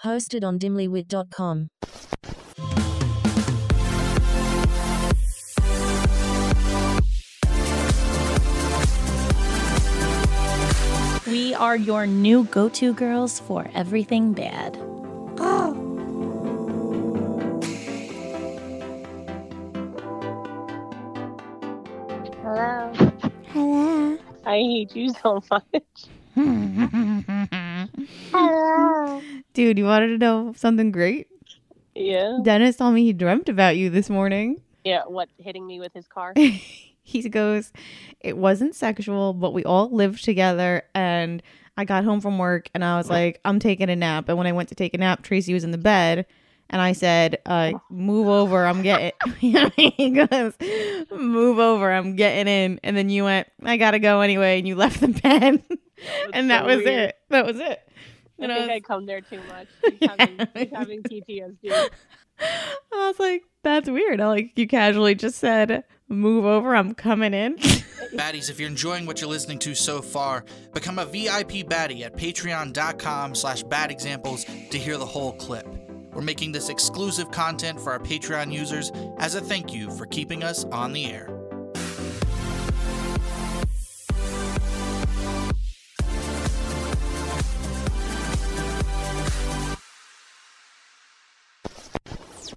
Hosted on dimlywit.com. We are your new go to girls for everything bad. Hello. Hello. I hate you so much. Dude, you wanted to know something great? Yeah. Dennis told me he dreamt about you this morning. Yeah. What? Hitting me with his car? he goes, It wasn't sexual, but we all lived together. And I got home from work and I was like, I'm taking a nap. And when I went to take a nap, Tracy was in the bed. And I said, uh, Move over. I'm getting. he goes, Move over. I'm getting in. And then you went, I got to go anyway. And you left the bed. and that so was weird. it. That was it. I And I think was- I come there too much. He's having, he's having PTSD. I was like, that's weird. I like you casually just said, move over, I'm coming in. Baddies, if you're enjoying what you're listening to so far, become a VIP baddie at patreon.com slash badexamples to hear the whole clip. We're making this exclusive content for our Patreon users as a thank you for keeping us on the air.